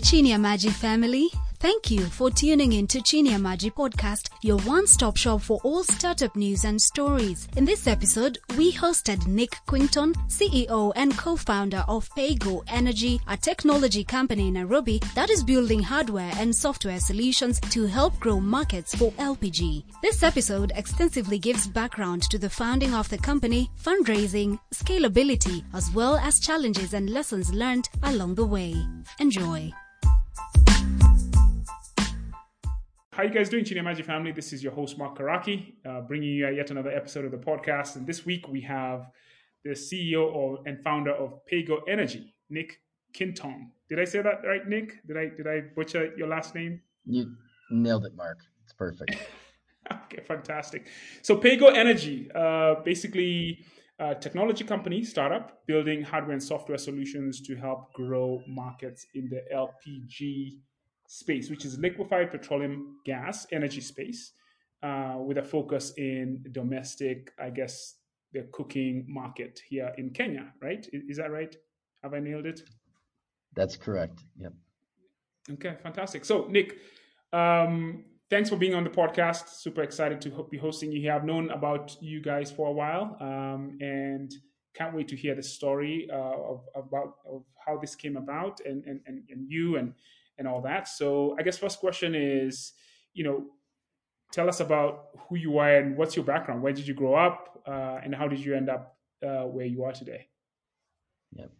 Chini Ya Maji family. Thank you for tuning in to Chini Ya Maji podcast, your one-stop shop for all startup news and stories. In this episode, we hosted Nick Quintong, CEO and co-founder of Paygo Energy, a technology company in Nairobi that is building hardware and software solutions to help grow markets for LPG. This episode extensively gives background to the founding of the company, fundraising, scalability, as well as challenges and lessons learned along the way. Enjoy. How you guys doing, Chini Ya Maji family? This is your host Mark Karake, uh, bringing you yet another episode of the podcast. And this week we have the CEO of, and founder of Paygo Energy, Nick Quintong. Did I say that right, Nick? Did I did I butcher your last name? You nailed it, Mark. It's perfect. okay, fantastic. So Paygo Energy, uh, basically a technology company, startup, building hardware and software solutions to help grow markets in the LPG space, which is liquefied petroleum gas energy space, uh, with a focus in domestic, I guess, the cooking market here in Kenya, right? Is, that right? Have I nailed it? That's correct. Yep. Okay, fantastic. So, Nick, um, thanks for being on the podcast. Super excited to be hosting you here. I've known about you guys for a while, um, and can't wait to hear the story uh, of about of how this came about and and, and, and you and and all that. So I guess first question is, you know, tell us about who you are and what's your background. Where did you grow up, uh, and how did you end up uh, where you are today? Yep.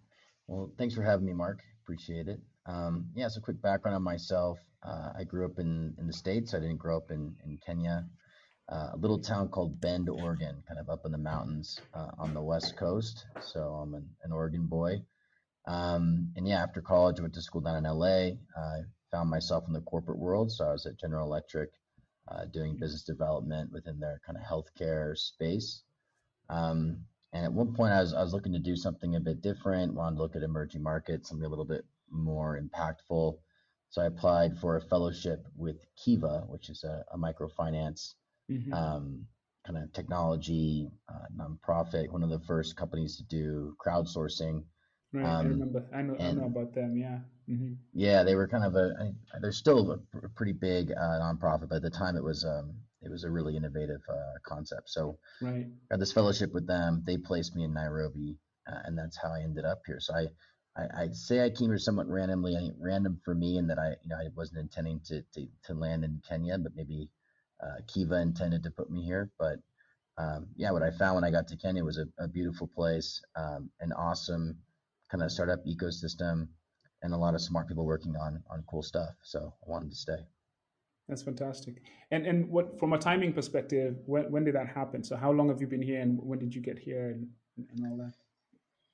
Well, thanks for having me, Mark. Appreciate it. Um, yeah, so quick background on myself. Uh, I grew up in, in the States. I didn't grow up in, in Kenya. Uh, a little town called Bend, Oregon, kind of up in the mountains uh, on the west coast. So I'm an, an Oregon boy. Um, and yeah, after college, I went to school down in LA. I found myself in the corporate world. So I was at General Electric uh, doing business development within their kind of healthcare space. Um, and at one point, I was, I was looking to do something a bit different, wanted to look at emerging markets, something a little bit more impactful. So I applied for a fellowship with Kiva, which is a, a microfinance mm-hmm. um, kind of technology uh, nonprofit, one of the first companies to do crowdsourcing Right, um, I remember. I know. And, I know about them. Yeah. Mm-hmm. Yeah, they were kind of a. They're still a pretty big uh, nonprofit, but at the time it was um it was a really innovative uh, concept. So right. I had this fellowship with them. They placed me in Nairobi, uh, and that's how I ended up here. So I, I, I say I came here somewhat randomly. I random for me, in that I you know I wasn't intending to to, to land in Kenya, but maybe uh, Kiva intended to put me here. But um, yeah, what I found when I got to Kenya was a, a beautiful place, um, an awesome kind of startup ecosystem and a lot of smart people working on on cool stuff. So I wanted to stay. That's fantastic. And and what from a timing perspective, when when did that happen? So how long have you been here, and when did you get here, and, and all that?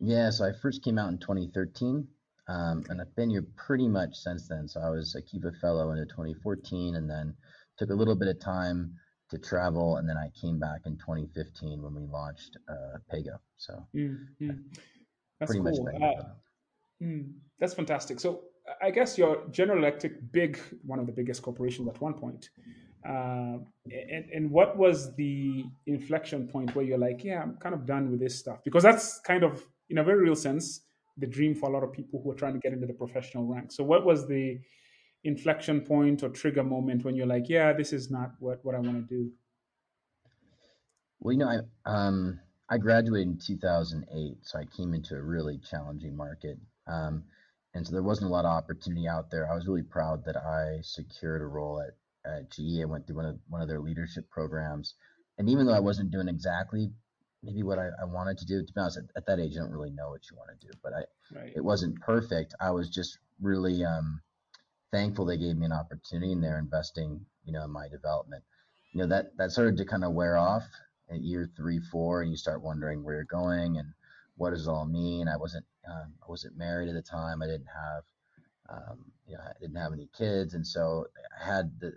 Yeah, so I first came out in 2013, um, and I've been here pretty much since then. So I was a Kiva Fellow into 2014, and then took a little bit of time to travel, and then I came back in 2015 when we launched uh, Paygo. So. Mm-hmm. That's pretty cool. much. Uh, mm, that's fantastic. So I guess your General Electric, big one of the biggest corporations at one point. Uh, and, and what was the inflection point where you're like, yeah, I'm kind of done with this stuff? Because that's kind of, in a very real sense, the dream for a lot of people who are trying to get into the professional ranks. So, what was the inflection point or trigger moment when you're like, yeah, this is not what, what I want to do? Well, you know, I um, I graduated in 2008, so I came into a really challenging market. Um, and so there wasn't a lot of opportunity out there. I was really proud that I secured a role at, at GE. I went through one of, one of their leadership programs. And even though I wasn't doing exactly maybe what I, I wanted to do, to be honest, at, at, that age, you don't really know what you want to do, but I, right. it wasn't perfect. I was just really um, thankful they gave me an opportunity and they're investing, you know, in my development. You know, that, that started to kind of wear off at year three, four, and you start wondering where you're going and what does it all mean. I wasn't um, I wasn't married at the time. I didn't have um, you know I didn't have any kids, and so I had the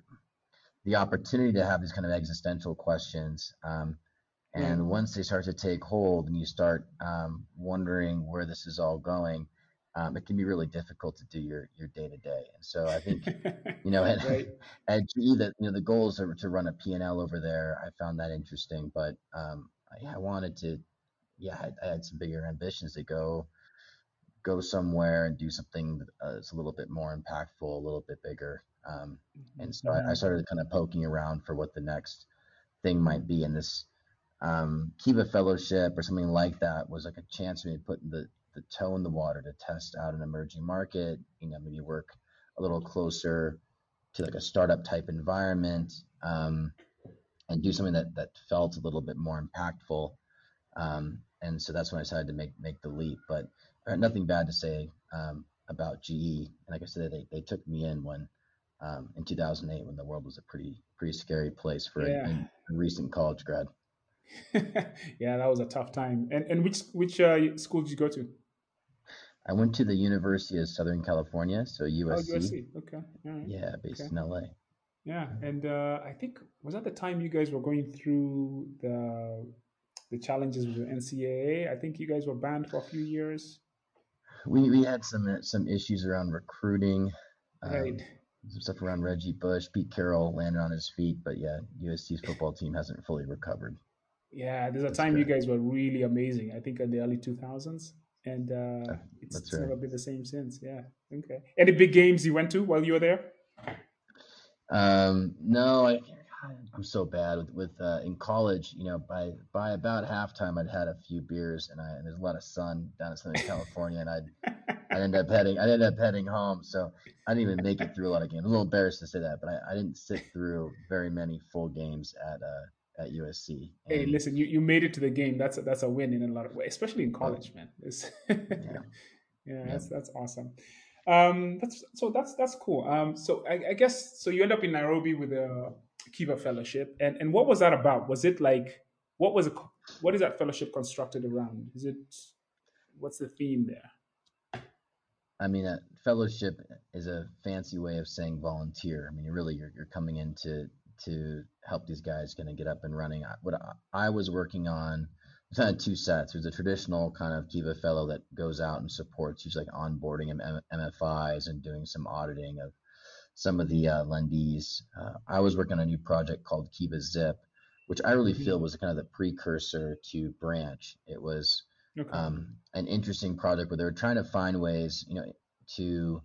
the opportunity to have these kind of existential questions. Um, and mm. once they start to take hold, and you start um, wondering where this is all going, um, it can be really difficult to do your your day to day. And so I think, you know, at, right. at GE, that you know the goals are to, run a P&L over there. I found that interesting, but um, yeah, I wanted to, yeah, I, I, had some bigger ambitions to go go somewhere and do something uh, that's a little bit more impactful, a little bit bigger. Um, and so I, I, started kind of poking around for what the next thing might be. And this um, Kiva Fellowship or something like that was like a chance for me to put the, the toe in the water to test out an emerging market, you know, maybe work a little closer to like a startup type environment um, and do something that, that felt a little bit more impactful. Um, and so that's when I decided to make, make the leap. But I had nothing bad to say um, about GE. And like I said, they, they took me in when um, in 2008 when the world was a pretty pretty scary place for yeah. a, a, recent college grad. yeah, that was a tough time. And and which which uh, school did you go to? I went to the University of Southern California, so USC. Oh, USC. Okay. Yeah, based okay. in LA. Yeah, and uh, I think was that the time you guys were going through the the challenges with the NCAA. I think you guys were banned for a few years. We we had some some issues around recruiting. Um, right. Some stuff around Reggie Bush. Pete Carroll landed on his feet, but yeah, USC's football team hasn't fully recovered. Yeah, there's a time you guys were really amazing. I think in the early 2000s, and uh, it's, it's right. never been the same since. Yeah. Okay. Any big games you went to while you were there? Um, no, I, I'm so bad with, with uh, in college. You know, by by about halftime, I'd had a few beers, and I and there's a lot of sun down in Southern California, and I'd I ended up heading I ended up heading home, so I didn't even make it through a lot of games. I'm a little embarrassed to say that, but I, I didn't sit through very many full games at uh, at USC. And hey, listen, you, you made it to the game. That's a, that's a win in a lot of ways, especially in college, man. yeah. yeah, that's that's awesome. Um, that's so that's that's cool. Um, so I, I guess so you end up in Nairobi with a Kiva Fellowship, and and what was that about? Was it like what was it? What is that fellowship constructed around? Is it what's the theme there? I mean, a fellowship is a fancy way of saying volunteer. I mean, really you're, you're coming in to help these guys kind of get up and running. What I, was working on was kind of two sets. There's a traditional kind of Kiva fellow that goes out and supports, usually like onboarding M- MFIs and doing some auditing of some of the uh, lendees. Uh, I was working on a new project called Kiva Zip, which I really mm-hmm. feel was kind of the precursor to Branch. It was Okay. Um, an interesting project where they were trying to find ways, you know, to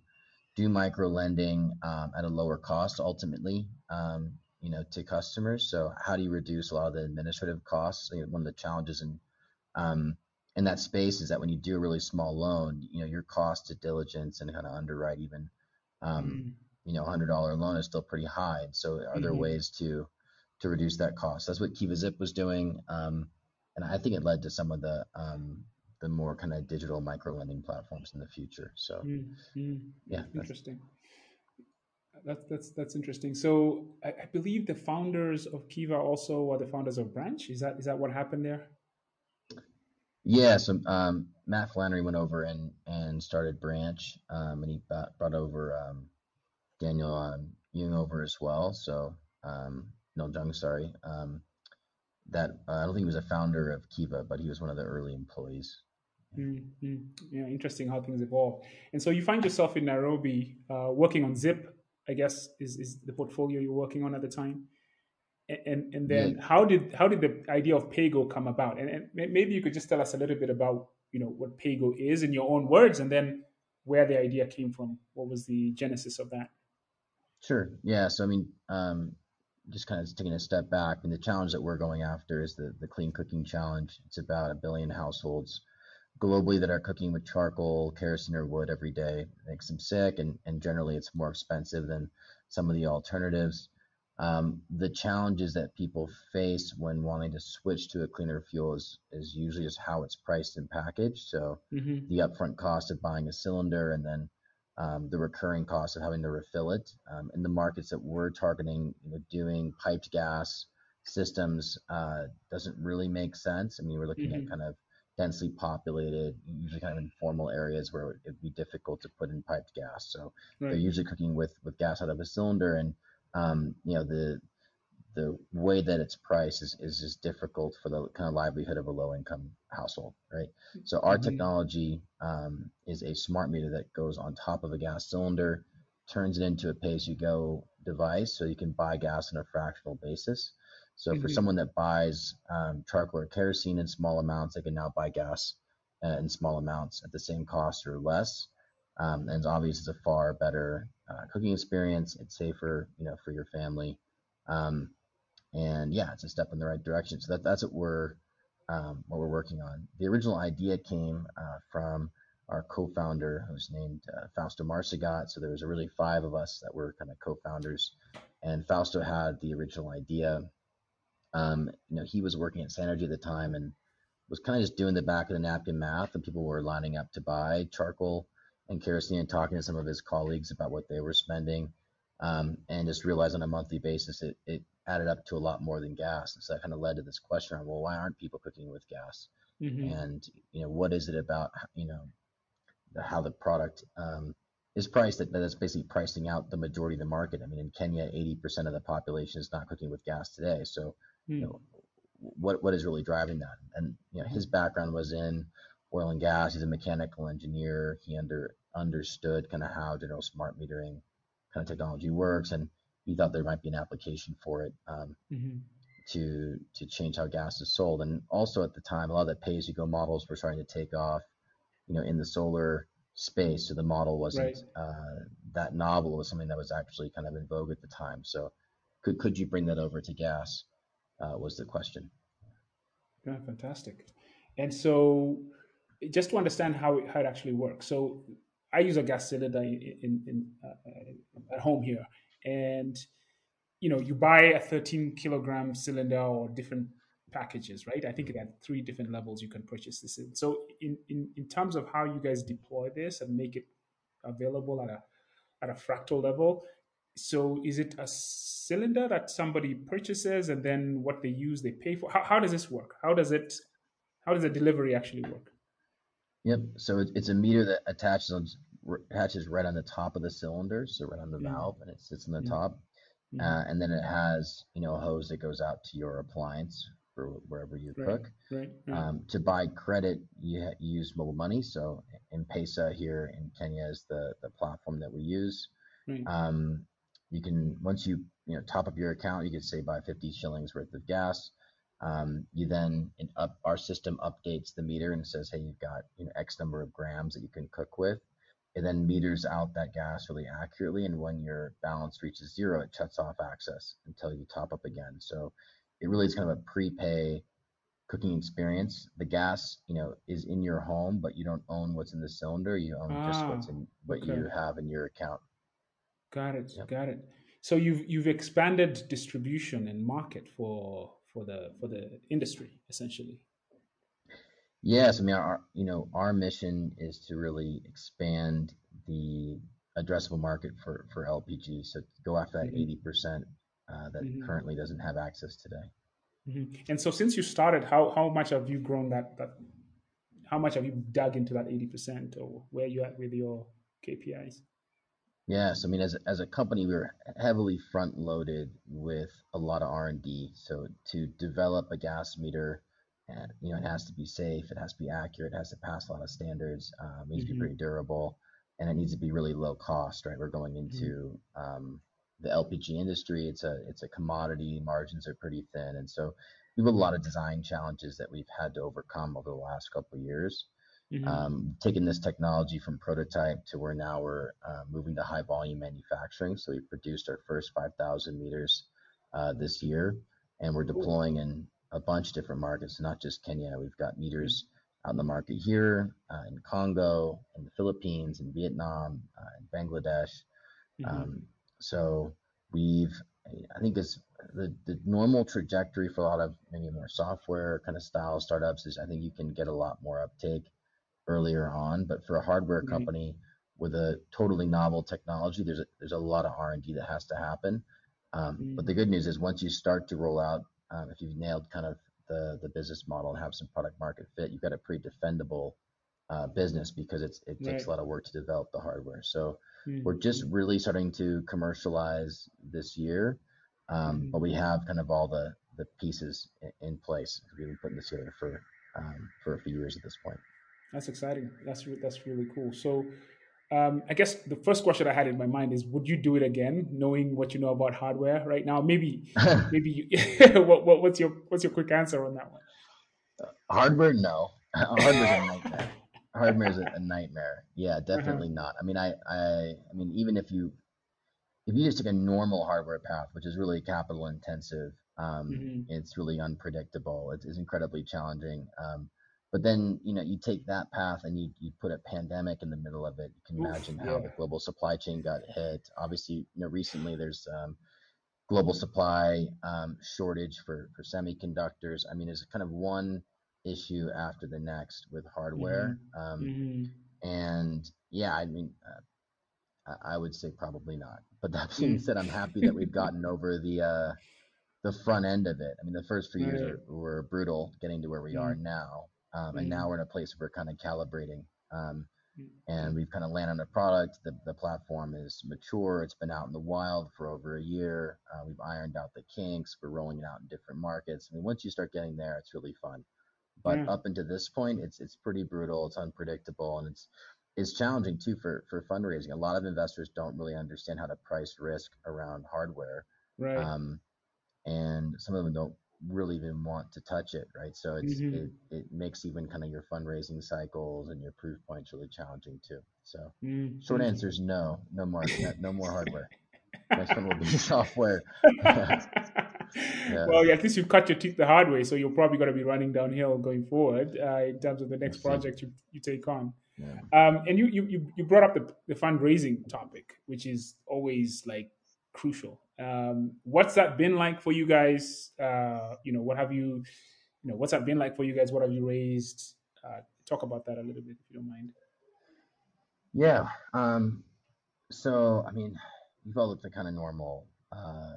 do micro lending um, at a lower cost ultimately, um, you know, to customers. So how do you reduce a lot of the administrative costs? You know, one of the challenges in um, in that space is that when you do a really small loan, you know, your cost to diligence and kind of underwrite even, mm. you know, hundred dollar loan is still pretty high. And so are there mm-hmm. ways to to reduce that cost? That's what Kiva Zip was doing. Um, and I think it led to some of the um, the more kind of digital micro lending platforms in the future. So mm-hmm. yeah, interesting. That's that's that's interesting. So I, I, believe the founders of Kiva also are the founders of Branch. Is that is that what happened there? Yeah. So um, Matt Flannery went over and and started Branch, um, and he brought, brought over um, Daniel um, Young over as well. So um, no Jung, sorry. Um, that uh, I don't think he was a founder of Kiva, but he was one of the early employees. Mm-hmm. Yeah, interesting how things evolve. And so you find yourself in Nairobi uh, working on Zip, I guess is, is the portfolio you're working on at the time. And and then yeah. how did how did the idea of Paygo come about? And, and maybe you could just tell us a little bit about you know what Paygo is in your own words, and then where the idea came from. What was the genesis of that? Sure. Yeah. So I mean, um, just kind of taking a step back, I mean, the challenge that we're going after is the, the clean cooking challenge. It's about a billion households globally that are cooking with charcoal, kerosene, or wood every day. It makes them sick, and, and generally it's more expensive than some of the alternatives. Um, the challenges that people face when wanting to switch to a cleaner fuel is, is usually just how it's priced and packaged. So mm-hmm. the upfront cost of buying a cylinder and then um, the recurring cost of having to refill it. Um, in the markets that we're targeting, you know, doing piped gas systems uh, doesn't really make sense. I mean, we're looking mm-hmm. at kind of densely populated, usually kind of informal areas where it'd be difficult to put in piped gas. So right. they're usually cooking with with gas out of a cylinder, and um, you know the the way that it's priced is, is just difficult for the kind of livelihood of a low income household, right? So our mm-hmm. technology um, is a smart meter that goes on top of a gas cylinder, turns it into a pay as you go device, so you can buy gas on a fractional basis. So mm-hmm. for someone that buys um, charcoal or kerosene in small amounts, they can now buy gas uh, in small amounts at the same cost or less. Um, and it's obviously, it's a far better uh, cooking experience. It's safer, you know, for your family. Um, and yeah, it's a step in the right direction. So that, that's what we're um, what we're working on. The original idea came uh, from our co-founder, who's named uh, Fausto Marcigot. So there was really five of us that were kind of co-founders, and Fausto had the original idea. Um, you know, he was working at Sanergy at the time and was kind of just doing the back of the napkin math, and people were lining up to buy charcoal and kerosene and talking to some of his colleagues about what they were spending, um, and just realized on a monthly basis it, it added up to a lot more than gas. And so that kind of led to this question on, well, why aren't people cooking with gas? Mm-hmm. And you know, what is it about you know how the product um, is priced that, that is basically pricing out the majority of the market. I mean, in Kenya, 80% of the population is not cooking with gas today. So. You know, what what is really driving that? And you know, his background was in oil and gas. He's a mechanical engineer. He under understood kind of how general smart metering kind of technology works, and he thought there might be an application for it um, mm-hmm. to to change how gas is sold. And also at the time, a lot of the pay-as-you-go models were starting to take off, you know, in the solar space. So the model wasn't right. uh, that novel. It was something that was actually kind of in vogue at the time. So could could you bring that over to gas? Uh, was the question. Yeah, fantastic. And so, just to understand how it, how it actually works. So I use a gas cylinder in, in, uh, at home here, and you know you buy a 13 kilogram cylinder or different packages right i think it had three different levels you can purchase this in so in, in in terms of how you guys deploy this and make it available at a at a fractal level so is it a cylinder that somebody purchases and then what they use they pay for how, how does this work how does it how does the delivery actually work yep so it's a meter that attaches on attaches right on the top of the cylinder, so right on the mm. valve, and it sits on the mm. top. Mm. Uh, and then it has, you know, a hose that goes out to your appliance for wherever you right. cook. Right. Um, to buy credit, you, ha- you use mobile money. So M-Pesa here in Kenya is the the platform that we use. Right. Um, you can once you you know top up your account, you can say buy 50 shillings worth of gas. Um, you then up our system updates the meter and says, hey, you've got you know X number of grams that you can cook with it then meters out that gas really accurately. And when your balance reaches zero, it shuts off access until you top up again. So it really is kind of a prepay cooking experience. The gas, you know, is in your home, but you don't own what's in the cylinder. You own ah, just what's in what okay. you have in your account. Got it. Yep. Got it. So you've you've expanded distribution and market for for the for the industry essentially. Yes, I mean, our you know our mission is to really expand the addressable market for for LPG. So go after that mm-hmm. 80 percent uh, that mm-hmm. currently doesn't have access today. Mm-hmm. And so, since you started, how how much have you grown that that? How much have you dug into that 80 percent, or where you at with your KPIs? Yes, I mean, as as a company, we are heavily front loaded with a lot of R and D. So to develop a gas meter and you know it has to be safe it has to be accurate it has to pass a lot of standards um, it needs mm-hmm. to be pretty durable and it needs to be really low cost right we're going mm-hmm. into mm-hmm. um, the lpg industry it's a it's a commodity margins are pretty thin and so we have a lot of design challenges that we've had to overcome over the last couple of years mm-hmm. um, taking this technology from prototype to where now we're uh, moving to high volume manufacturing so we produced our first 5000 meters uh, this year and we're deploying in a bunch of different markets, not just Kenya. We've got meters out in the market here, uh, in Congo, in the Philippines, in Vietnam, uh, in Bangladesh. Mm-hmm. Um, so we've, I think it's the, the normal trajectory for a lot of maybe more software kind of style startups is I think you can get a lot more uptake earlier on. But for a hardware mm-hmm. company with a totally novel technology, there's a, there's a lot of R and D that has to happen. Um, mm-hmm. But the good news is once you start to roll out um, if you've nailed kind of the the business model and have some product market fit, you've got a pretty defendable uh, business because it's it takes right. a lot of work to develop the hardware. So mm-hmm. we're just really starting to commercialize this year, um, mm-hmm. but we have kind of all the the pieces in, in place. We've been putting this together for um, for a few years at this point. That's exciting. That's re- that's really cool. So um, I guess the first question I had in my mind is, would you do it again, knowing what you know about hardware right now? Maybe, maybe. You, what, what, what's your what's your quick answer on that one? hardware, no. hardware's a nightmare. Hardware's a, a nightmare. Yeah, definitely uh-huh. not. I mean, I, I, I mean, even if you, if you just take a normal hardware path, which is really capital intensive, um, mm-hmm. it's really unpredictable. It's, it's incredibly challenging. Um, but then, you know, you take that path and you, you put a pandemic in the middle of it. You can imagine Oof, how the global supply chain got hit. Obviously, you know, recently there's um, global supply um, shortage for, for semiconductors. I mean, it's kind of one issue after the next with hardware. Mm-hmm. Um, mm-hmm. And yeah, I mean, uh, I would say probably not. But that being said, I'm happy that we've gotten over the uh, the front end of it. I mean, the first few years were, were brutal getting to where we mm-hmm. are now. Um, and now mm-hmm. we're in a place where we're kind of calibrating. Um, mm-hmm. and we've kind of landed on a product. The, the platform is mature. It's been out in the wild for over a year. Uh, we've ironed out the kinks. We're rolling it out in different markets. I mean, once you start getting there, it's really fun. But yeah. up until this point, it's it's pretty brutal. It's unpredictable, and it's it's challenging too for for fundraising. A lot of investors don't really understand how to price risk around hardware. Right. Um, and some of them don't really even want to touch it, right? So it's mm-hmm. it, it makes even kind of your fundraising cycles and your proof points really challenging too. So mm-hmm. short answer is no, no more, no, no more hardware. Next one will be software. yeah. Well, at least you've cut your teeth the hard way, so you're probably going to be running downhill going forward uh, in terms of the next project you, you take on. Yeah. Um, and you, you you brought up the, the fundraising topic, which is always like crucial. Um, what's that been like for you guys? Uh, you know, what have you, you know, what's that been like for you guys? What have you raised? Uh, talk about that a little bit, if you don't mind. Yeah. Um, so, I mean, you've all looked at kind of normal, uh,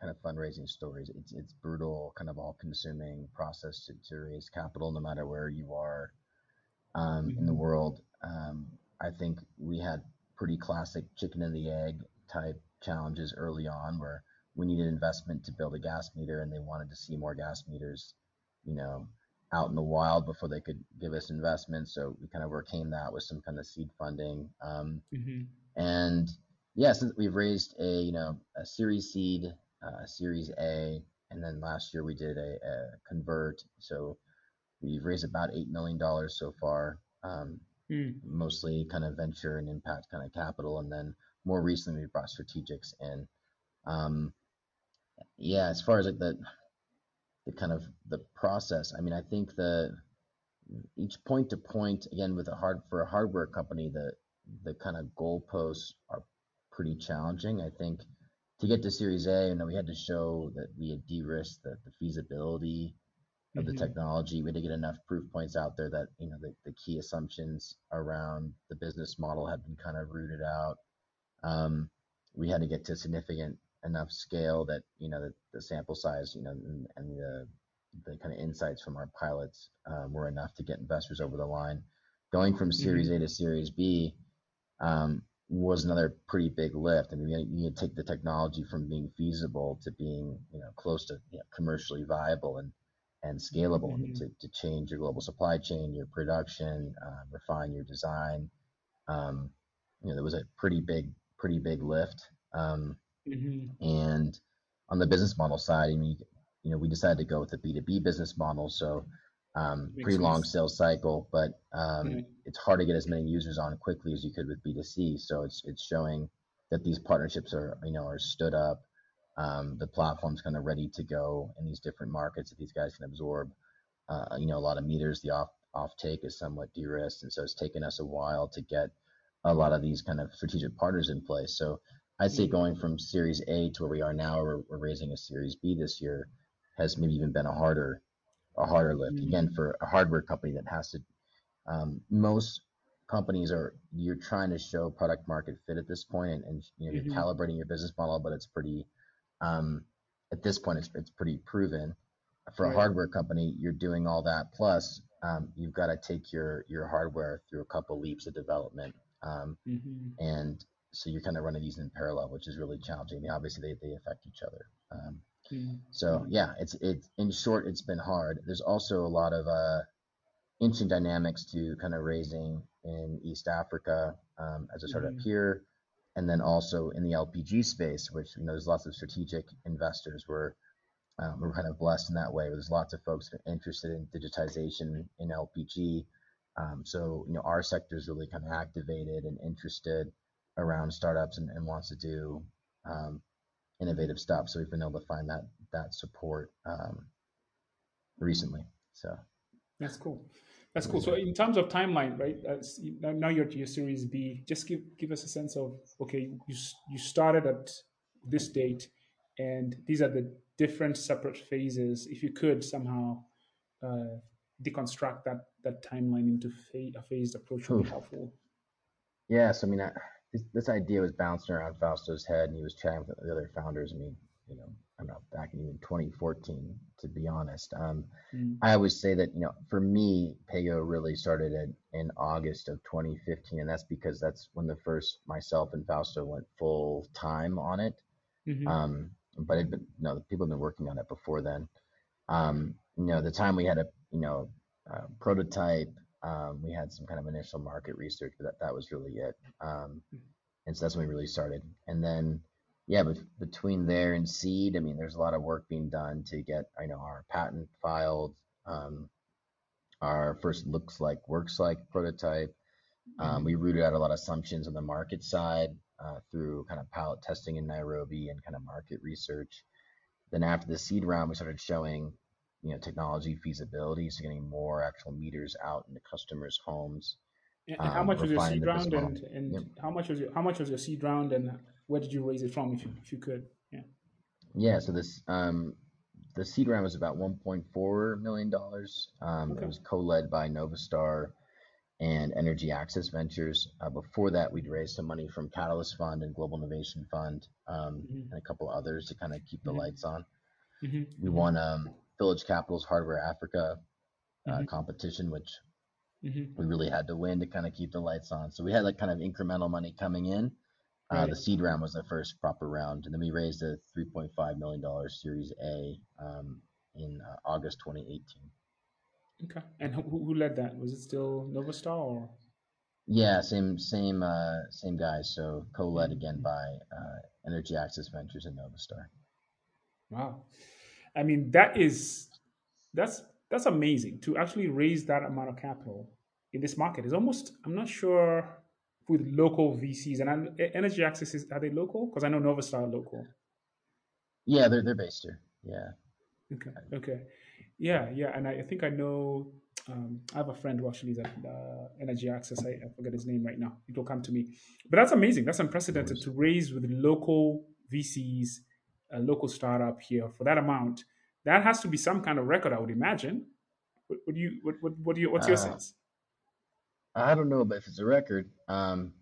kind of fundraising stories. It's it's brutal, kind of all-consuming process to, to raise capital, no matter where you are um, mm-hmm. in the mm-hmm. world. Um, I think we had pretty classic chicken and the egg type challenges early on where we needed investment to build a gas meter and they wanted to see more gas meters, you know, out in the wild before they could give us investment. So we kind of overcame that with some kind of seed funding. Um, mm-hmm. And yeah, since we've raised a, you know, a series seed, uh, series A, and then last year we did a, a convert. So we've raised about $8 million so far. Um, mm. mostly kind of venture and impact kind of capital. And then more recently we brought strategics in. Um, yeah, as far as like the the kind of the process, I mean, I think the each point to point again with a hard for a hardware company, the the kind of goalposts are pretty challenging. I think to get to Series A, you know, we had to show that we had de-risked the, the feasibility of mm-hmm. the technology. We had to get enough proof points out there that you know the, the key assumptions around the business model had been kind of rooted out. Um, we had to get to significant enough scale that you know the, the sample size, you know, and, and the the kind of insights from our pilots um, were enough to get investors over the line. Going from Series mm-hmm. A to Series B um, was another pretty big lift. I mean, you, you take the technology from being feasible to being, you know, close to you know, commercially viable and and scalable. Mm-hmm. I mean, mm-hmm. to, to change your global supply chain, your production, uh, refine your design. Um, you know, there was a pretty big pretty big lift. Um, mm-hmm. And on the business model side, I mean, you know, we decided to go with the B2B business model. So um, pretty sense. long sales cycle, but um, mm-hmm. it's hard to get as many users on quickly as you could with B2C. So it's it's showing that these partnerships are you know are stood up. Um, the platform's kind of ready to go in these different markets that these guys can absorb. Uh, you know, a lot of meters. The off off take is somewhat de-risked, and so it's taken us a while to get a lot of these kind of strategic partners in place. So I'd say going from Series A to where we are now, we're, we're raising a Series B this year, has maybe even been a harder a harder lift. Mm-hmm. Again, for a hardware company that has to, um, most companies are you're trying to show product market fit at this point, and, and you know you're mm-hmm. calibrating your business model, but it's pretty um, at this point it's it's pretty proven. For right. a hardware company, you're doing all that plus um, you've got to take your your hardware through a couple leaps of development um, mm-hmm. And so you're kind of running these in parallel, which is really challenging. Obviously, they, they affect each other. Um, mm-hmm. So yeah, it's it's in short, it's been hard. There's also a lot of uh, interesting dynamics to kind of raising in East Africa um, as a startup mm-hmm. here, and then also in the LPG space, which you know there's lots of strategic investors where um, we're kind of blessed in that way. There's lots of folks interested in digitization in LPG. Um, so you know our sector is really kind of activated and interested around startups and, and wants to do um, innovative stuff. So we've been able to find that that support um, recently. So that's cool. That's cool. So in terms of timeline, right? now you're at your Series B. Just give give us a sense of okay, you you started at this date, and these are the different separate phases. If you could somehow uh, deconstruct that that timeline into a phased approach, would be helpful. Yes, I mean, I, this, this idea was bouncing around Fausto's head, and he was chatting with the other founders. I mean, you know, I'm not back in even 2014, to be honest. Um, mm. I always say that, you know, for me, Paygo really started in, in August of 2015, and that's because that's when the first myself and Fausto went full time on it. Mm-hmm. Um, but it, you know, people have been working on it before then. Um, you know, the time we had a, you know, uh, prototype, um, we had some kind of initial market research, but that, that was really it. Um, mm. and so that's when we really started. And then, yeah, but between there and seed, I mean, there's a lot of work being done to get, I know, our patent filed, um, our first looks like, works like prototype. Um, mm-hmm. we rooted out a lot of assumptions on the market side uh, through kind of pilot testing in Nairobi and kind of market research. Then after the seed round, we started showing you know technology feasibility, so getting more actual meters out into customers' homes. And um, how much was your seed round, and, and yep. how much was your how much was your seed round, and where did you raise it from, if you if you could? Yeah. Yeah. So this um, the seed round was about 1.4 million dollars. Um, okay. It was co-led by Novastar and Energy Access Ventures. Uh, before that, we'd raised some money from Catalyst Fund and Global Innovation Fund um, mm-hmm. and a couple others to kind of keep the mm-hmm. lights on. Mm-hmm. We won um, Village Capital's Hardware Africa uh, mm-hmm. competition, which mm-hmm. we really had to win to kind of keep the lights on. So we had like kind of incremental money coming in. Uh, right. The seed round was the first proper round, and then we raised a 3.5 million dollars Series A um, in uh, August 2018. Okay, and who, who led that? Was it still Novastar or? Yeah, same same uh, same guys. So co-led again mm-hmm. by uh, Energy Access Ventures and Novastar. Wow, I mean, that is that's that's amazing to actually raise that amount of capital in this market. Is almost I'm not sure with local VCs and Energy Access is are they local? Because I know Novastar are local. Yeah, they're they're based here. Yeah. Okay. Okay. Yeah, yeah, and I, I think I know. Um, I have a friend who actually is at uh, Energy Access. I, I, forget his name right now. It will come to me. But that's amazing. That's unprecedented to raise with local VCs a local startup here for that amount, that has to be some kind of record, I would imagine. What, what do you what, what, what do you what's your uh, sense? I don't know if it's a record, um,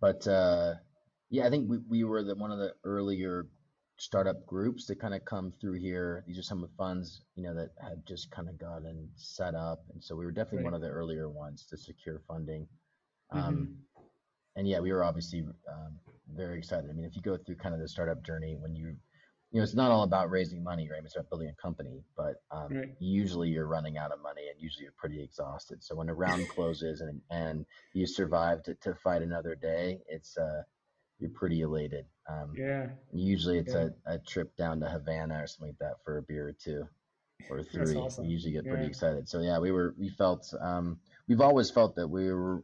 but uh, yeah, I think we, we were the one of the earlier startup groups to kind of come through here. These are some of the funds, you know, that had just kind of gotten set up, and so we were definitely right. one of the earlier ones to secure funding. Um, mm-hmm. And yeah, we were obviously um, very excited. I mean, if you go through kind of the startup journey, when you you know, it's not all about raising money, right? It's about building a company, but um, right. usually you're running out of money and usually you're pretty exhausted. So when a round closes and and you survive to, to fight another day, it's uh you're pretty elated. Um, yeah. Usually it's yeah. a, a trip down to Havana or something like that for a beer or two or three. Awesome. We usually get pretty excited. So yeah, we were we felt um, we've always felt that we were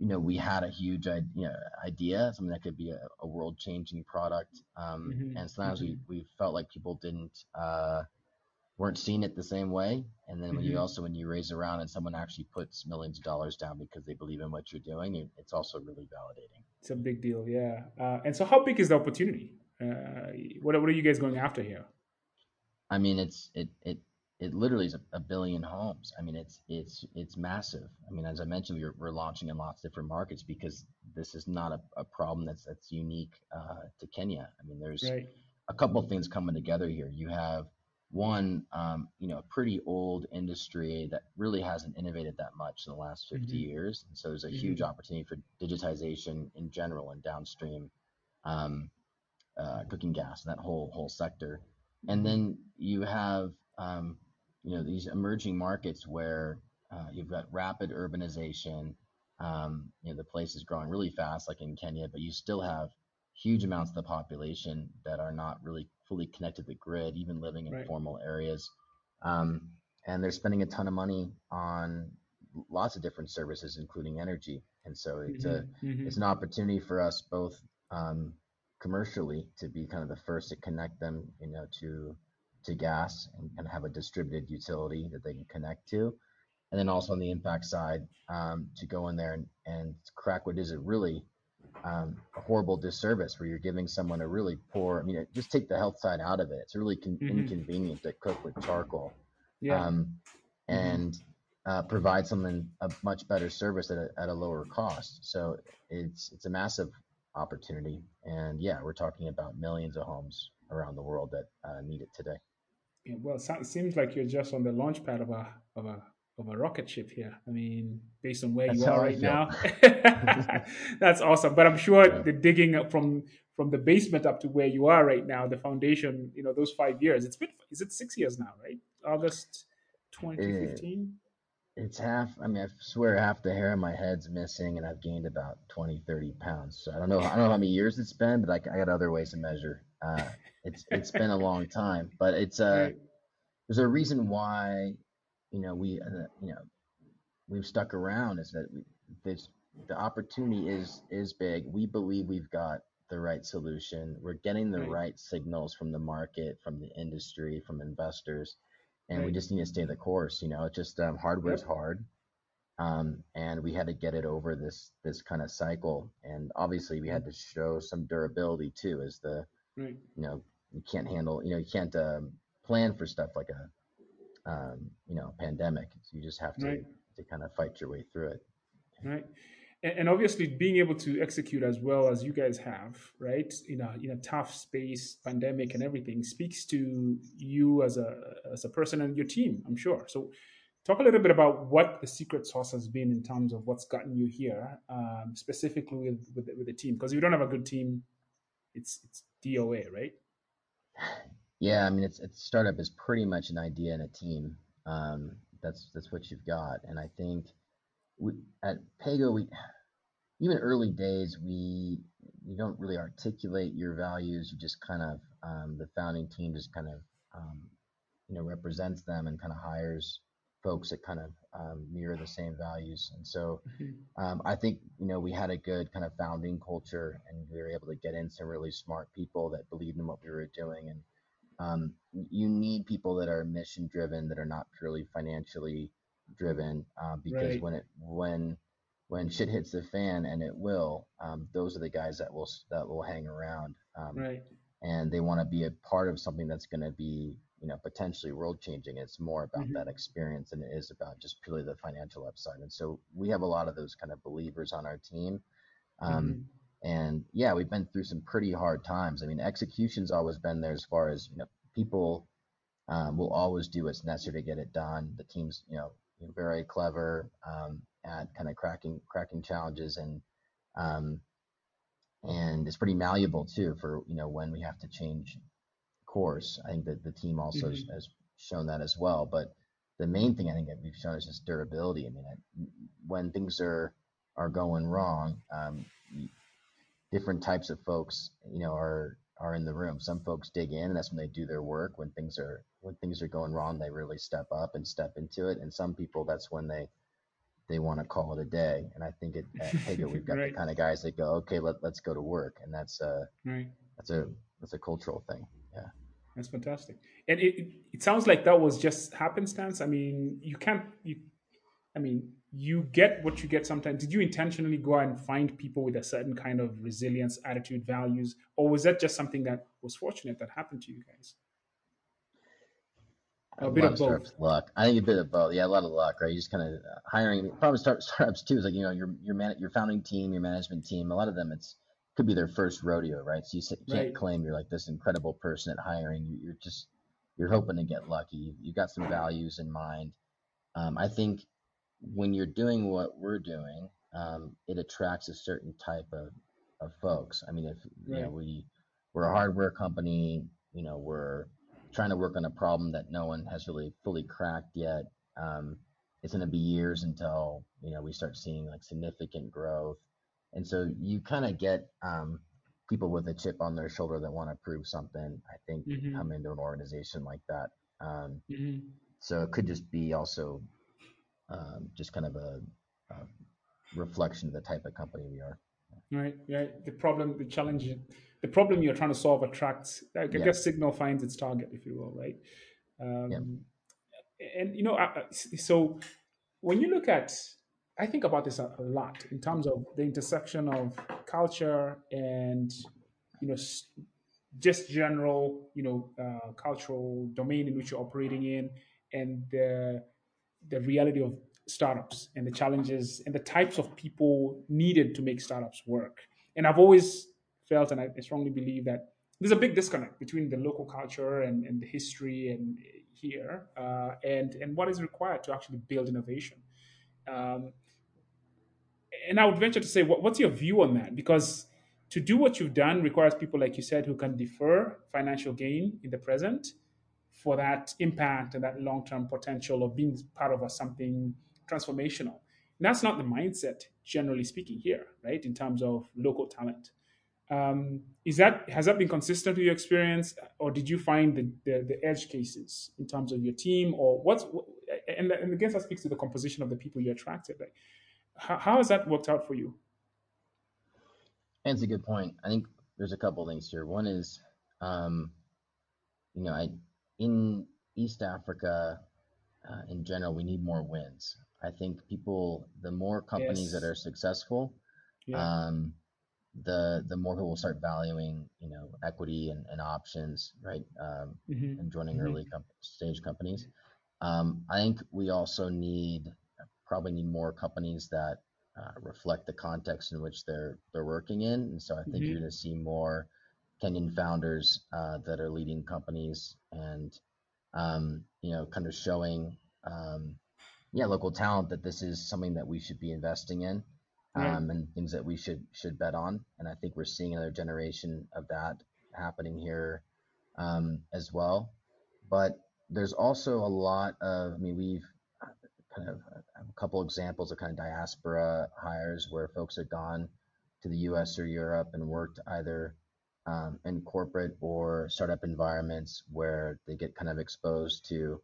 you know, we had a huge you know, idea, something that could be a, a world changing product. Um, mm-hmm. And sometimes mm-hmm. we, we felt like people didn't, uh, weren't seeing it the same way. And then when mm-hmm. you also, when you raise around and someone actually puts millions of dollars down because they believe in what you're doing, it, it's also really validating. It's a big deal. Yeah. Uh, and so how big is the opportunity? Uh, what, what are you guys going after here? I mean, it's, it, it, it literally is a, a, billion homes. I mean, it's it's it's massive. I mean, as I mentioned, we're, we're launching in lots of different markets because this is not a, a problem that's that's unique uh, to Kenya. I mean, there's right. a couple of things coming together here. You have one, um, you know, a pretty old industry that really hasn't innovated that much in the last 50 mm-hmm. years, and so there's a mm-hmm. huge opportunity for digitization in general and downstream um, uh, cooking gas and that whole whole sector. And mm-hmm. then you have um, you know these emerging markets where uh, you've got rapid urbanization. Um, you know the place is growing really fast, like in Kenya, but you still have huge amounts of the population that are not really fully connected to the grid, even living in Right. formal areas. Um, and they're spending a ton of money on lots of different services, including energy. And so it's a Mhm, it's an opportunity for us both um, commercially to be kind of the first to connect them, you know, to to gas and of have a distributed utility that they can connect to, and then also on the impact side um, to go in there and, and crack what is a really um, a horrible disservice where you're giving someone a really poor. I mean, just take the health side out of it. It's really con- Mhm. inconvenient to cook with charcoal yeah. um, and uh, provide someone a much better service at a, at a lower cost. So it's it's a massive opportunity, and yeah, we're talking about millions of homes around the world that uh, need it today. Yeah, well, it, seems like you're just on the launch pad of a of a of a rocket ship here. I mean, based on where That's you are right now, that's awesome. But I'm sure Yeah. the digging up from from the basement up to where you are right now, the foundation, you know, those five years. It's been is it six years now, right? August 2015. Uh, it's half. I mean, I swear half the hair on my head's missing, and I've gained about 20, 30 pounds. So I don't know. I don't know how many years it's been, but I, I got other ways to measure. Uh, it's it's been a long time, but it's uh, Right. there's a reason why you know we uh, you know we've stuck around is that we, this the opportunity is is big we believe we've got the right solution we're getting the Right. right signals from the market from the industry from investors and we just need to stay the course you know it's just um, hardware is Yep. hard um, and we had to get it over this this kind of cycle and obviously we had to show some durability too as the Right. you know you can't handle you know you can't um, plan for stuff like a um, you know pandemic. So you just have to Right. to kind of fight your way through it. Right. And, and obviously being able to execute as well as you guys have right in a in a tough space pandemic and everything speaks to you as a as a person and your team i'm sure. So talk a little bit about what the secret sauce has been in terms of what's gotten you here um, specifically with with the, with the team. Because if you don't have a good team it's it's doa right? Yeah i mean it's it's startup is pretty much an idea and a team. Um, that's that's what you've got. And i think we at Paygo we even early days we you don't really articulate your values. You just kind of um, the founding team just kind of um, you know represents them and kind of hires folks that kind of um, mirror the same values and so um, I think you know we had a good kind of founding culture, and we were able to get in some really smart people that believed in what we were doing. And um, you need people that are mission driven, that are not purely financially driven, uh, because Right. when it when when shit hits the fan, and it will, um, those are the guys that will that will hang around, um, right and they want to be a part of something that's going to be you know potentially world changing it's more about Mhm. that experience than it is about just purely the financial upside and so we have a lot of those kind of believers on our team um, Mhm. and yeah we've been through some pretty hard times i mean execution's always been there as far as you know people um, will always do what's necessary to get it done the team's you know very clever um, at kind of cracking cracking challenges and um, and it's pretty malleable too for you know when we have to change course. I think that the team also has, has shown that as well. But the main thing I think that we've shown is just durability. I mean, I, when things are are going wrong, um, different types of folks, you know, are are in the room. Some folks dig in, and that's when they do their work. When things are when things are going wrong, they really step up and step into it. And some people, that's when they they want to call it a day. And I think at, at Paygo, we've got Right. the kind of guys that go, okay, let let's go to work, and that's uh right that's a that's a cultural thing. That's fantastic. And it, it, sounds like that was just happenstance. I mean, you can't, you, I mean, you get what you get sometimes. Did you intentionally go out and find people with a certain kind of resilience, attitude, values? Or was that just something that was fortunate that happened to you guys? A bit of both. luck. I think a bit of both. Yeah, a lot of luck, right? You just kind of hiring. Probably start startups too. Is like you know your your man your founding team, your management team. A lot of them, it's could be their first rodeo, right? So you can't Right. claim you're like this incredible person at hiring. You, you're just you're hoping to get lucky. You, you've got some values in mind. Um, I think when you're doing what we're doing, um, it attracts a certain type of, of folks. I mean, if you know we we're a hardware company, you know, we're trying to work on a problem that no one has really fully cracked yet. Um, it's going to be years until you know we start seeing like significant growth, and so you kind of get um, people with a chip on their shoulder that want to prove something. I think Mhm. come into an organization like that. Um, Mhm. so it could just be also um, just kind of a, a reflection of the type of company we are. Right, right. The problem, the challenge, the problem you're trying to solve attracts. I Yeah. guess Signal finds its target, if you will, right? Um, And you know, so when you look at, I think about this a, a lot in terms of the intersection of culture and you know just general you know uh, cultural domain in which you're operating in, and the the reality of startups and the challenges and the types of people needed to make startups work. And I've always felt, and I strongly believe that there's a big disconnect between the local culture and, and the history and here uh, and and what is required to actually build innovation. Um, and I would venture to say, what, what's your view on that? Because to do what you've done requires people, like you said, who can defer financial gain in the present for that impact and that long-term potential of being part of a, something transformational. And that's not the mindset, generally speaking, here, right? In terms of local talent. Um, is that has that been consistent with your experience, or did you find the, the, the edge cases in terms of your team, or what's and, and I guess that speaks to the composition of the people you attracted. Like, how, how has that worked out for you? That's a good point. I think there's a couple things here. One is, um, you know, I in East Africa, uh, in general, we need more wins. I think people, the more companies that are successful, Yeah, um, the the more people will start valuing, you know, equity and, and options, right? Um, hmm and joining Mhm. early stage companies. Um, I think we also need probably need more companies that uh, reflect the context in which they're they're working in. And so I think Mhm. you're going to see more Kenyan founders uh, that are leading companies and um, you know kind of showing um, yeah local talent that this is something that we should be investing in Right. um, and things that we should should bet on. And I think we're seeing another generation of that happening here um, as well. But there's also a lot of, I mean, we've kind of uh, a couple examples of kind of diaspora hires where folks have gone to the US or Europe and worked either um, in corporate or startup environments where they get kind of exposed to, you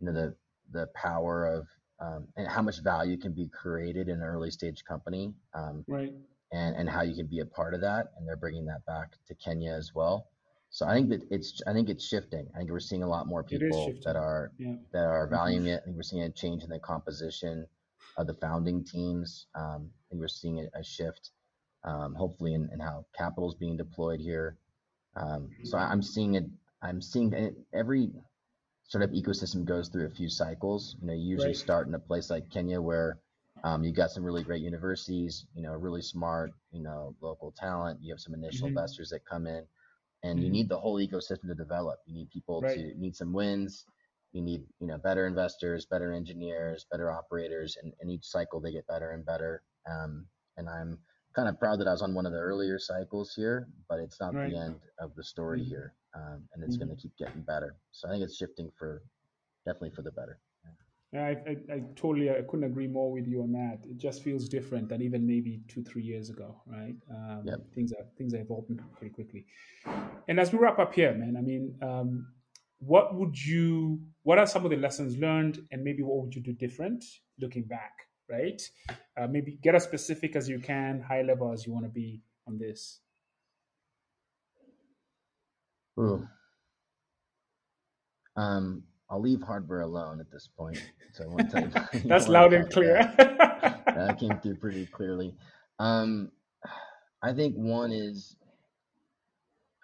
know, the the power of um, and how much value can be created in an early stage company um, right. and and how you can be a part of that and they're bringing that back to Kenya as well so I think that it's I think it's shifting I think we're seeing a lot more people that are Yeah. that are valuing it I think we're seeing a change in the composition of the founding teams um, I think we're seeing a, a shift um, hopefully in, in how capital is being deployed here um, so I'm seeing it I'm seeing it every startup ecosystem goes through a few cycles. You know, you usually Right. start in a place like Kenya where um, you got some really great universities, you know, really smart, you know, local talent. You have some initial Mhm. investors that come in, and you Mhm. need the whole ecosystem to develop. You need people Right. to need some wins. You need you know better investors, better engineers, better operators, and, and each cycle they get better and better. Um, and I'm kind of proud that I was on one of the earlier cycles here, but it's not Right. the end of the story Mhm. here, um, and it's Mhm. going to keep getting better. So I think it's shifting for definitely for the better. Yeah, I, I, I totally I couldn't agree more with you on that. It just feels different than even maybe two three years ago, right? Um, Yep. Things are things are evolving pretty quickly. And as we wrap up here, man, I mean, um, what would you? What are some of the lessons learned, and maybe what would you do different looking back, right? Uh, maybe get as specific as you can, high level as you want to be on this. Ooh. Um, I'll leave hardware alone at this point, so I won't tell you. That's loud and clear. about- that came through pretty clearly. Um, I think one is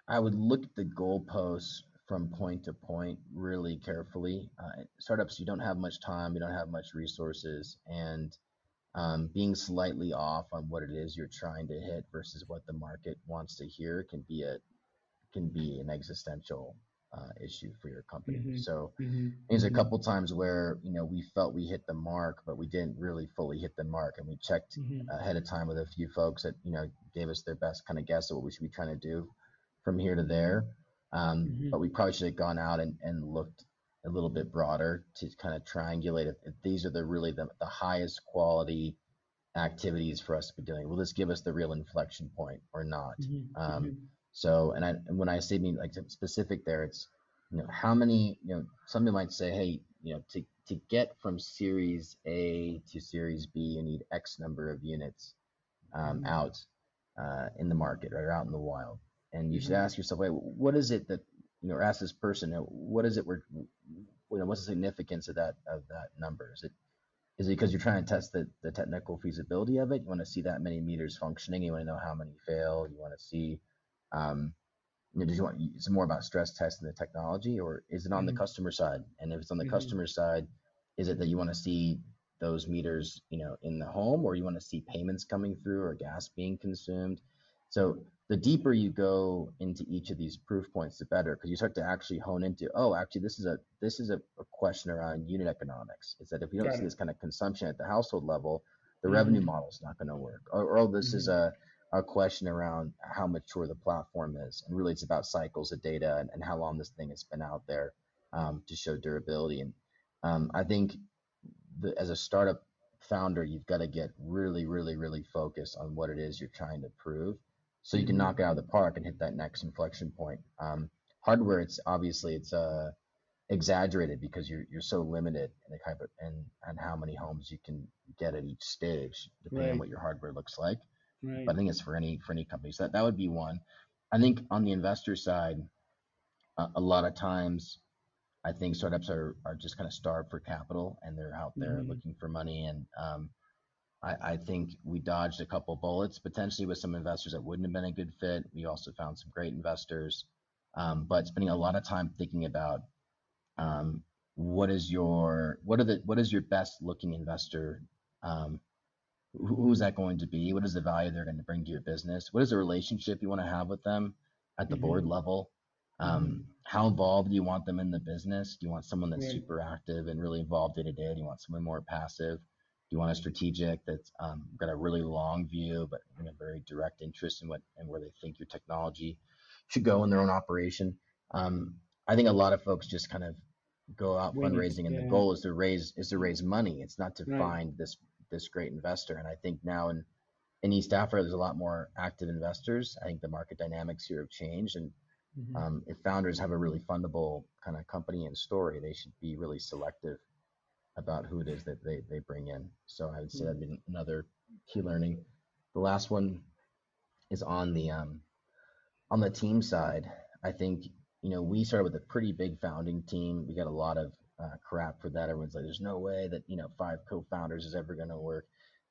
I would look at the goalposts from point to point really carefully. Uh, startups, you don't have much time, you don't have much resources, and um, being slightly off on what it is you're trying to hit versus what the market wants to hear can be a can be an existential uh, issue for your company. Mhm. So Mhm. there's a Mhm. couple times where you know we felt we hit the mark, but we didn't really fully hit the mark, and we checked Mhm. ahead of time with a few folks that you know gave us their best kind of guess at what we should be trying to do from here to there. Um, Mhm. But we probably should have gone out and, and looked a little bit broader to kind of triangulate if, if these are the really the, the highest quality activities for us to be doing? Will this give us the real inflection point or not? Mm-hmm. Um. So, and I, and when I say being like specific there, it's, you know, how many, you know, somebody might say, hey, you know, to, to get from series A to series B, you need X number of units um, Mhm. out uh, in the market or out in the wild. And you should Mhm. ask yourself, wait, what is it that, you know, or ask this person, you know, what is it we're, you know, what's the significance of that, of that number? Is it, is it because you're trying to test the, the technical feasibility of it? You want to see that many meters functioning. You want to know how many fail. You want to see, um, you know, do you want, is it more about stress testing the technology or is it on Mhm. the customer side? And if it's on the Mhm. customer side, is it that you want to see those meters, you know, in the home or you want to see payments coming through or gas being consumed? So the deeper you go into each of these proof points, the better, because you start to actually hone into, oh, actually, this is a this is a, a question around unit economics. Is that if we don't Got see it. this kind of consumption at the household level, the Mhm. revenue model is not going to work. Or, or this is Mhm. a, a question around how mature the platform is, and really it's about cycles of data and, and how long this thing has been out there um, to show durability. And um, I think the, as a startup founder, you've got to get really, really, really focused on what it is you're trying to prove, so you can Mhm. knock it out of the park and hit that next inflection point. Um, hardware, it's obviously it's uh, exaggerated because you're you're so limited in the type of and and how many homes you can get at each stage, depending on what your hardware looks like. Right. But I think it's for any for any company. So that, that would be one. I think on the investor side, a, a lot of times, I think startups are are just kind of starved for capital and they're out there Mhm. looking for money. And um, I, I think we dodged a couple bullets potentially with some investors that wouldn't have been a good fit. We also found some great investors, um, but spending a lot of time thinking about um, what is your what are the what is your best looking investor um, who's that going to be? What is the value they're going to bring to your business? What is the relationship you want to have with them at the Mhm. board level? Um, how involved do you want them in the business? Do you want someone that's super active and really involved day to day? Do you want someone more passive? Do you want a strategic that's um, got a really long view but in a very direct interest in what and where they think your technology should go in their own operation? Um, I think a lot of folks just kind of go out fundraising, and yeah. the goal is to raise is to raise money. It's not to Right. find this this great investor. And I think now in in East Africa, there's a lot more active investors. I think the market dynamics here have changed, and Mhm. um, if founders have a really fundable kind of company and story, they should be really selective about who it is that they, they bring in. So I would say that'd be another key learning. The last one is on the um, on the team side. I think you know we started with a pretty big founding team. We got a lot of uh, crap for that. Everyone's like, "There's no way that you know five co-founders is ever going to work."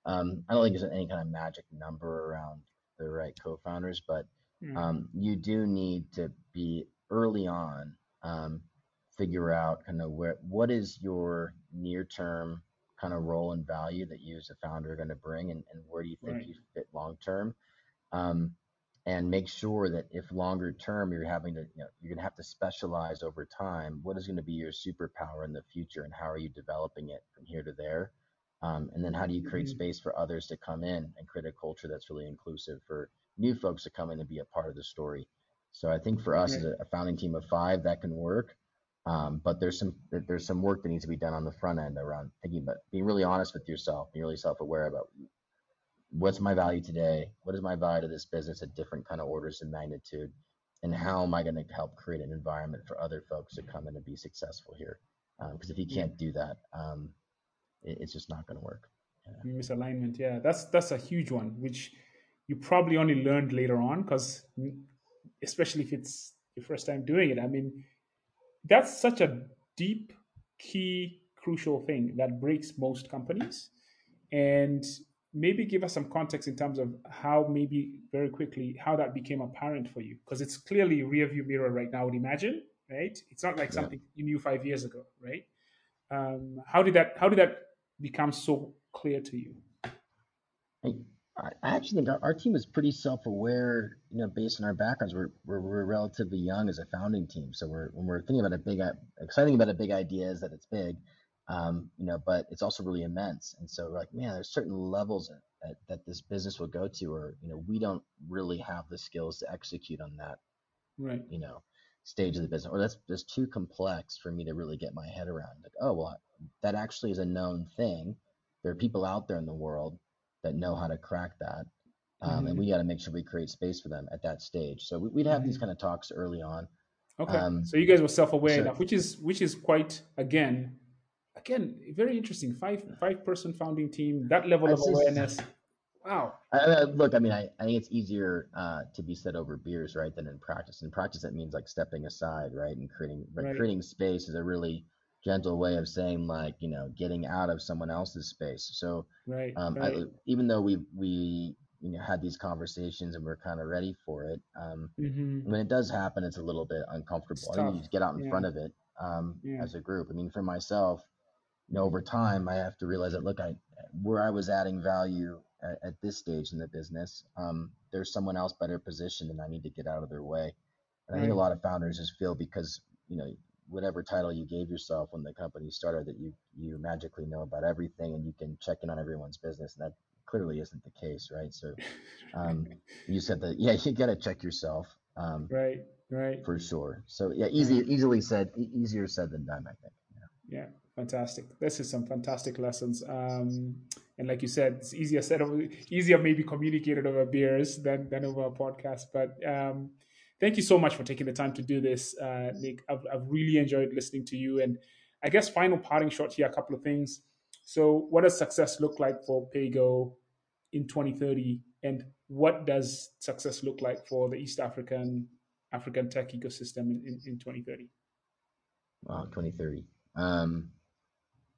Um, I don't think there's any kind of magic number around the right co-founders, but Mm. um, you do need to be early on um, figure out kind of where what is your near term kind of role and value that you as a founder are going to bring and, and where do you think Right. you fit long term um, and make sure that if longer term you're having to you know you're going to have to specialize over time what is going to be your superpower in the future and how are you developing it from here to there? Um, and then how do you create Mhm. space for others to come in and create a culture that's really inclusive for new folks to come in and be a part of the story? So i think for us as a, a founding team of five that can work um, but there's some there's some work that needs to be done on the front end around thinking about being really honest with yourself being really self-aware about what's my value today? What is my value to this business? At different kind of orders of magnitude. And how am i going to help create an environment for other folks to come in and be successful here? Because if you can't do that um, it, it's just not going to work misalignment yeah. That's that's a huge one which you probably only learned later on because especially if it's your first time doing it. I mean that's such a deep key crucial thing that breaks most companies. And maybe give us some context in terms of how maybe very quickly how that became apparent for you because it's clearly rear view mirror right now I would imagine right it's not like Yeah. something you knew five years ago right um, how did that how did that become so clear to you I, I actually think our, our team is pretty self-aware, you know, based on our backgrounds. We're, we're, we're relatively young as a founding team. So we're, when we're thinking about a big, exciting about a big idea is that it's big, um, you know, but it's also really immense. And so we're like, man, there's certain levels that, that, this business will go to, or, you know, we don't really have the skills to execute on that, right you know, stage of the business, or that's just too complex for me to really get my head around. Like, oh, well, that actually is a known thing. There are people out there in the world that know how to crack that. Um, Mhm. And we got to make sure we create space for them at that stage. So we- we'd have these Mhm. kind of talks early on. Okay, Um, so you guys were self-aware so- enough, which is which is quite again, again very interesting. Five five person founding team, that level of just- awareness. Wow. I, I, look, I mean, I, I think it's easier uh, to be said over beers, right, than in practice. In practice, that means like stepping aside, right, and creating Right. creating space is a really gentle way of saying like you know getting out of someone else's space. So Right. um, right. I, even though we we you know had these conversations and we're kind of ready for it, um, Mhm. when it does happen, it's a little bit uncomfortable. I tough. you just get out in Yeah. front of it um, Yeah. as a group. I mean, for myself, you know, over time, I have to realize that look, I where I was adding value at, at this stage in the business, um, there's someone else better positioned, and I need to get out of their way. And I think a lot of founders just feel because you know whatever title you gave yourself when the company started that you you magically know about everything and you can check in on everyone's business, and that clearly isn't the case, right? So um, you said that yeah, you got to check yourself. Um, right. Right. for sure. So yeah, easy, easily said, easier said than done, I think. Yeah. Yeah, fantastic. This is some fantastic lessons. Um, and like you said, it's easier said over, easier maybe communicated over beers than than over a podcast. But um, thank you so much for taking the time to do this, uh, Nick. I've, I've really enjoyed listening to you. And I guess final parting shot here, a couple of things. So, what does success look like for Paygo in 2030, and what does success look like for the East African African tech ecosystem in, in, in 2030? Wow, 2030. Um,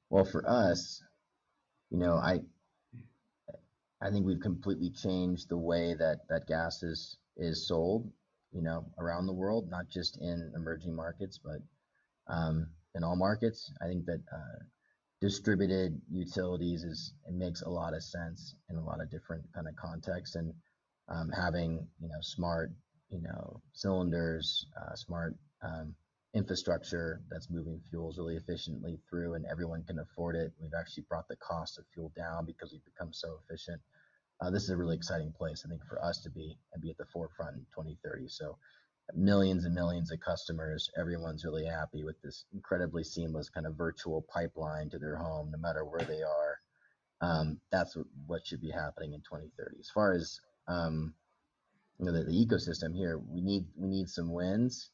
well, for us, you know, I, I think we've completely changed the way that that gas is is sold, you know, around the world, not just in emerging markets, but um, in all markets. I think that uh, distributed utilities is it makes a lot of sense in a lot of different kind of contexts, and um, having you know smart you know cylinders, uh, smart um, infrastructure that's moving fuels really efficiently through and everyone can afford it. We've actually brought the cost of fuel down because we've become so efficient. Uh, this is a really exciting place, I think, for us to be and be at the forefront in 2030. So millions and millions of customers, everyone's really happy with this incredibly seamless kind of virtual pipeline to their home, no matter where they are. Um, that's what, should be happening in 2030. As far as um, you know, the, the ecosystem here, we need we need some wins.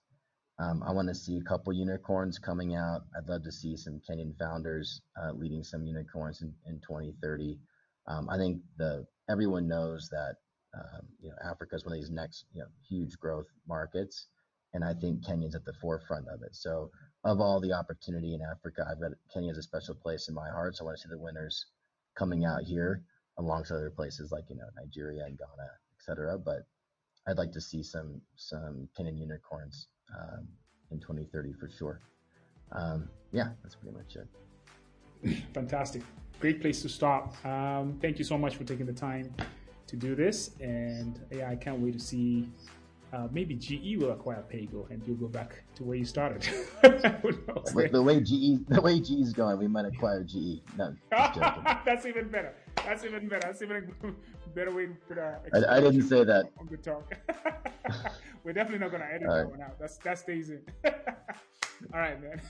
Um, I want to see a couple unicorns coming out. I'd love to see some Kenyan founders uh, leading some unicorns in, in 2030. Um, I think the everyone knows that um, you know Africa is one of these next you know huge growth markets, and I think Kenya's at the forefront of it. So of all the opportunity in Africa, I've got Kenya has a special place in my heart. So I want to see the winners coming out here alongside other places like you know Nigeria and Ghana, et cetera. But I'd like to see some some Kenyan unicorns um, in 2030 for sure. Um, yeah, that's pretty much it. Fantastic. Great place to start. Um, thank you so much for taking the time to do this. And yeah, I can't wait to see uh, maybe GE will acquire Paygo and you'll go back to where you started. Knows? The, the way GE the way GE is going, we might acquire GE. No. That's even better. That's even better. That's even a better way to put a. I, I didn't say that. on the talk. We're definitely not gonna edit All that right. one out. That's that stays in. All right, man.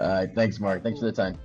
All right, thanks, Mark. Thanks for the time.